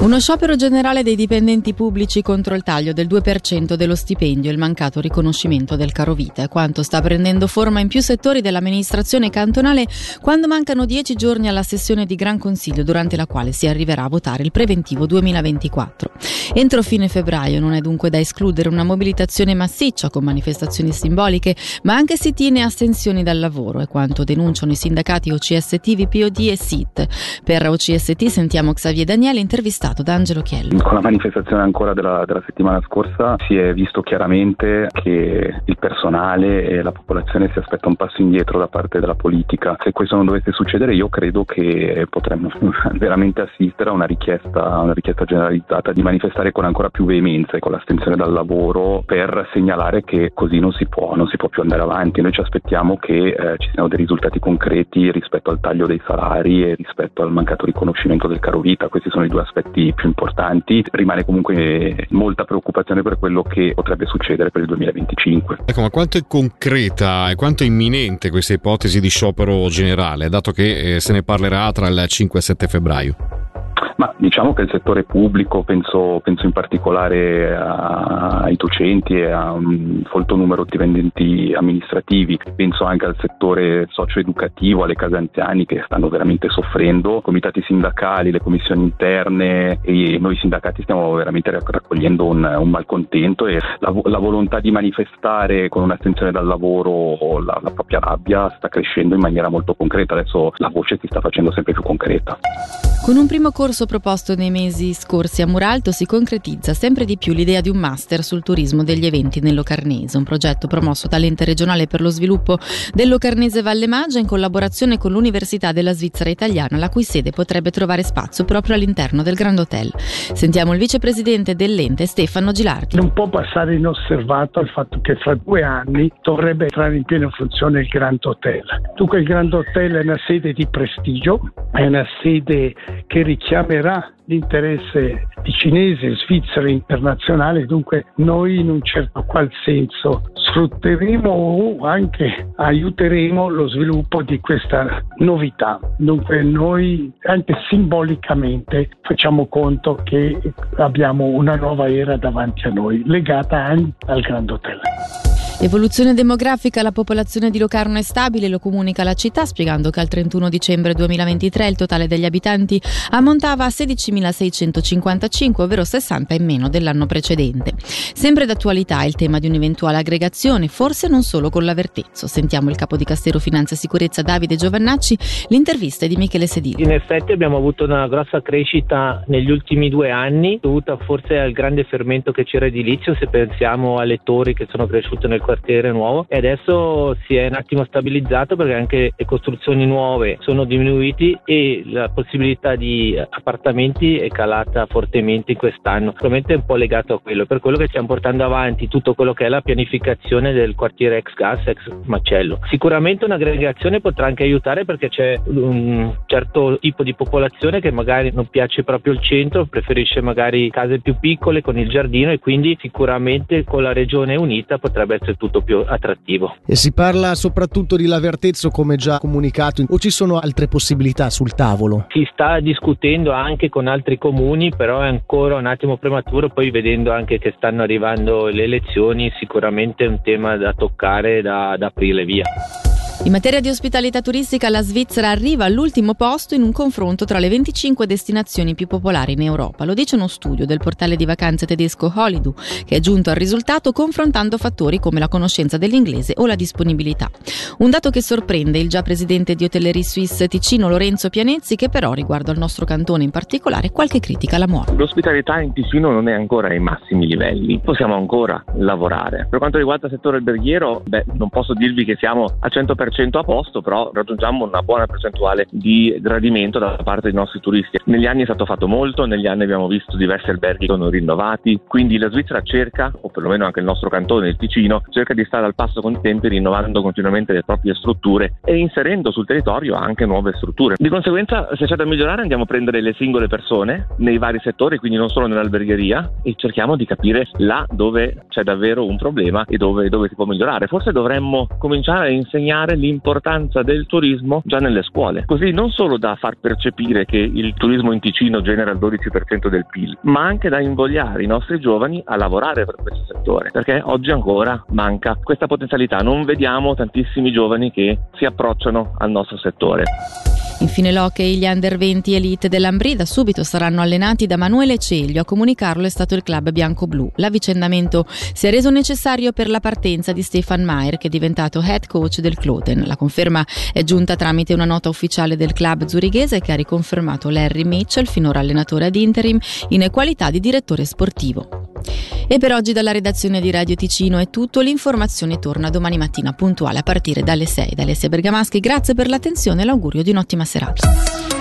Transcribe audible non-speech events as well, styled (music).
Uno sciopero generale dei dipendenti pubblici contro il taglio del 2% dello stipendio e il mancato riconoscimento del caro vita è quanto sta prendendo forma in più settori dell'amministrazione cantonale quando mancano dieci giorni alla sessione di Gran Consiglio durante la quale si arriverà a votare il preventivo 2024. Entro fine febbraio non è dunque da escludere una mobilitazione massiccia con manifestazioni simboliche, ma anche sit-in e astensioni dal lavoro, è quanto denunciano i sindacati OCST, VPOD e SIT. Per OCST sentiamo Xavier Daniele intervistato raccontato da Angelo Chiello. Con la manifestazione ancora della, della, settimana scorsa si è visto chiaramente che il personale e la popolazione si aspetta un passo indietro da parte della politica. Se questo non dovesse succedere io credo che potremmo (laughs) veramente assistere a una richiesta, una richiesta generalizzata di manifestare con ancora più veemenza e con l'astensione dal lavoro per segnalare che così non si può, non si può più andare avanti. Noi ci aspettiamo che eh, ci siano dei risultati concreti rispetto al taglio dei salari e rispetto al mancato riconoscimento del caro vita. Questi sono i due aspetti aspetti più importanti, rimane comunque molta preoccupazione per quello che potrebbe succedere per il 2025. Ecco, ma quanto è concreta e quanto è imminente questa ipotesi di sciopero generale, dato che eh, se ne parlerà tra il 5 e 7 febbraio? Ma diciamo che il settore pubblico, penso, penso in particolare a, ai docenti e a un folto numero di dipendenti amministrativi, penso anche al settore socio-educativo, alle case anziani che stanno veramente soffrendo, comitati sindacali, le commissioni interne e noi sindacati stiamo veramente raccogliendo un, un malcontento e la, la, volontà di manifestare con un'astensione dal lavoro la, la propria rabbia sta crescendo in maniera molto concreta, adesso la voce si sta facendo sempre più concreta. Con un primo corso proposto nei mesi scorsi a Muralto si concretizza sempre di più l'idea di un master sul turismo degli eventi nel Locarnese, un progetto promosso dall'Ente regionale per lo sviluppo del Locarnese Valle Maggia in collaborazione con l'Università della Svizzera Italiana, la cui sede potrebbe trovare spazio proprio all'interno del Grand Hotel. Sentiamo il vicepresidente dell'Ente Stefano Gilardi. Non può passare inosservato il fatto che fra due anni dovrebbe entrare in piena funzione il Grand Hotel. Dunque il Grand Hotel è una sede di prestigio, è una sede che richiamerà l'interesse di svizzero e internazionale, dunque noi in un certo qual senso sfrutteremo o anche aiuteremo lo sviluppo di questa novità. Dunque noi anche simbolicamente facciamo conto che abbiamo una nuova era davanti a noi, legata anche al Grand Hotel. Evoluzione demografica, la popolazione di Locarno è stabile, lo comunica la città, spiegando che al 31 dicembre 2023 il totale degli abitanti ammontava a 16.655, ovvero 60 in meno dell'anno precedente. Sempre d'attualità il tema di un'eventuale aggregazione, forse non solo con l'Avertezzo. Sentiamo il capo di Castero Finanza e Sicurezza Davide Giovannacci, l'intervista di Michele Sedillo. In effetti abbiamo avuto una grossa crescita negli ultimi due anni, dovuta forse al grande fermento che c'era edilizio, se pensiamo alle torri che sono cresciute nel quartiere nuovo e adesso si è un attimo stabilizzato perché anche le costruzioni nuove sono diminuiti e la possibilità di appartamenti è calata fortemente quest'anno. Probabilmente è un po' legato a quello, per quello che stiamo portando avanti tutto quello che è la pianificazione del quartiere ex gas, ex macello. Sicuramente un'aggregazione potrà anche aiutare perché c'è un certo tipo di popolazione che magari non piace proprio il centro, preferisce magari case più piccole con il giardino e quindi sicuramente con la regione unita potrebbe essere tutto più attrattivo. E si parla soprattutto di Lavertezzo come già comunicato o ci sono altre possibilità sul tavolo? Si sta discutendo anche con altri comuni, però è ancora un attimo prematuro, poi vedendo anche che stanno arrivando le elezioni sicuramente è un tema da toccare da, da aprile via. In materia di ospitalità turistica la Svizzera arriva all'ultimo posto in un confronto tra le 25 destinazioni più popolari in Europa. Lo dice uno studio del portale di vacanze tedesco Holidoo, che è giunto al risultato confrontando fattori come la conoscenza dell'inglese o la disponibilità. Un dato che sorprende il già presidente di Hotellerie Suisse Ticino Lorenzo Pianezzi, che però riguardo al nostro cantone in particolare qualche critica la muove. L'ospitalità in Ticino non è ancora ai massimi livelli, possiamo ancora lavorare. Per quanto riguarda il settore alberghiero, beh, non posso dirvi che siamo al 100% 100% a posto, però raggiungiamo una buona percentuale di gradimento da parte dei nostri turisti. Negli anni è stato fatto molto, negli anni abbiamo visto diversi alberghi che sono rinnovati, quindi la Svizzera cerca, o perlomeno anche il nostro cantone, il Ticino, cerca di stare al passo con i tempi, rinnovando continuamente le proprie strutture e inserendo sul territorio anche nuove strutture. Di conseguenza, se c'è da migliorare, andiamo a prendere le singole persone nei vari settori, quindi non solo nell'albergheria, e cerchiamo di capire là dove c'è davvero un problema e dove, dove si può migliorare. Forse dovremmo cominciare a insegnare insegnare l'importanza del turismo già nelle scuole, così non solo da far percepire che il turismo in Ticino genera il 12% del PIL, ma anche da invogliare i nostri giovani a lavorare per questo settore, perché oggi ancora manca questa potenzialità, non vediamo tantissimi giovani che si approcciano al nostro settore. Infine l'hockey, gli under 20 elite dell'Ambrida subito saranno allenati da Manuele Ceglio. A comunicarlo è stato il club bianco-blu. L'avvicendamento si è reso necessario per la partenza di Stefan Mayer, che è diventato head coach del Cloten. La conferma è giunta tramite una nota ufficiale del club zurighese che ha riconfermato Larry Mitchell, finora allenatore ad interim, in qualità di direttore sportivo. E per oggi dalla redazione di Radio Ticino è tutto, l'informazione torna domani mattina puntuale a partire dalle 6 da Alessia Bergamaschi. Grazie per l'attenzione e l'augurio di un'ottima serata.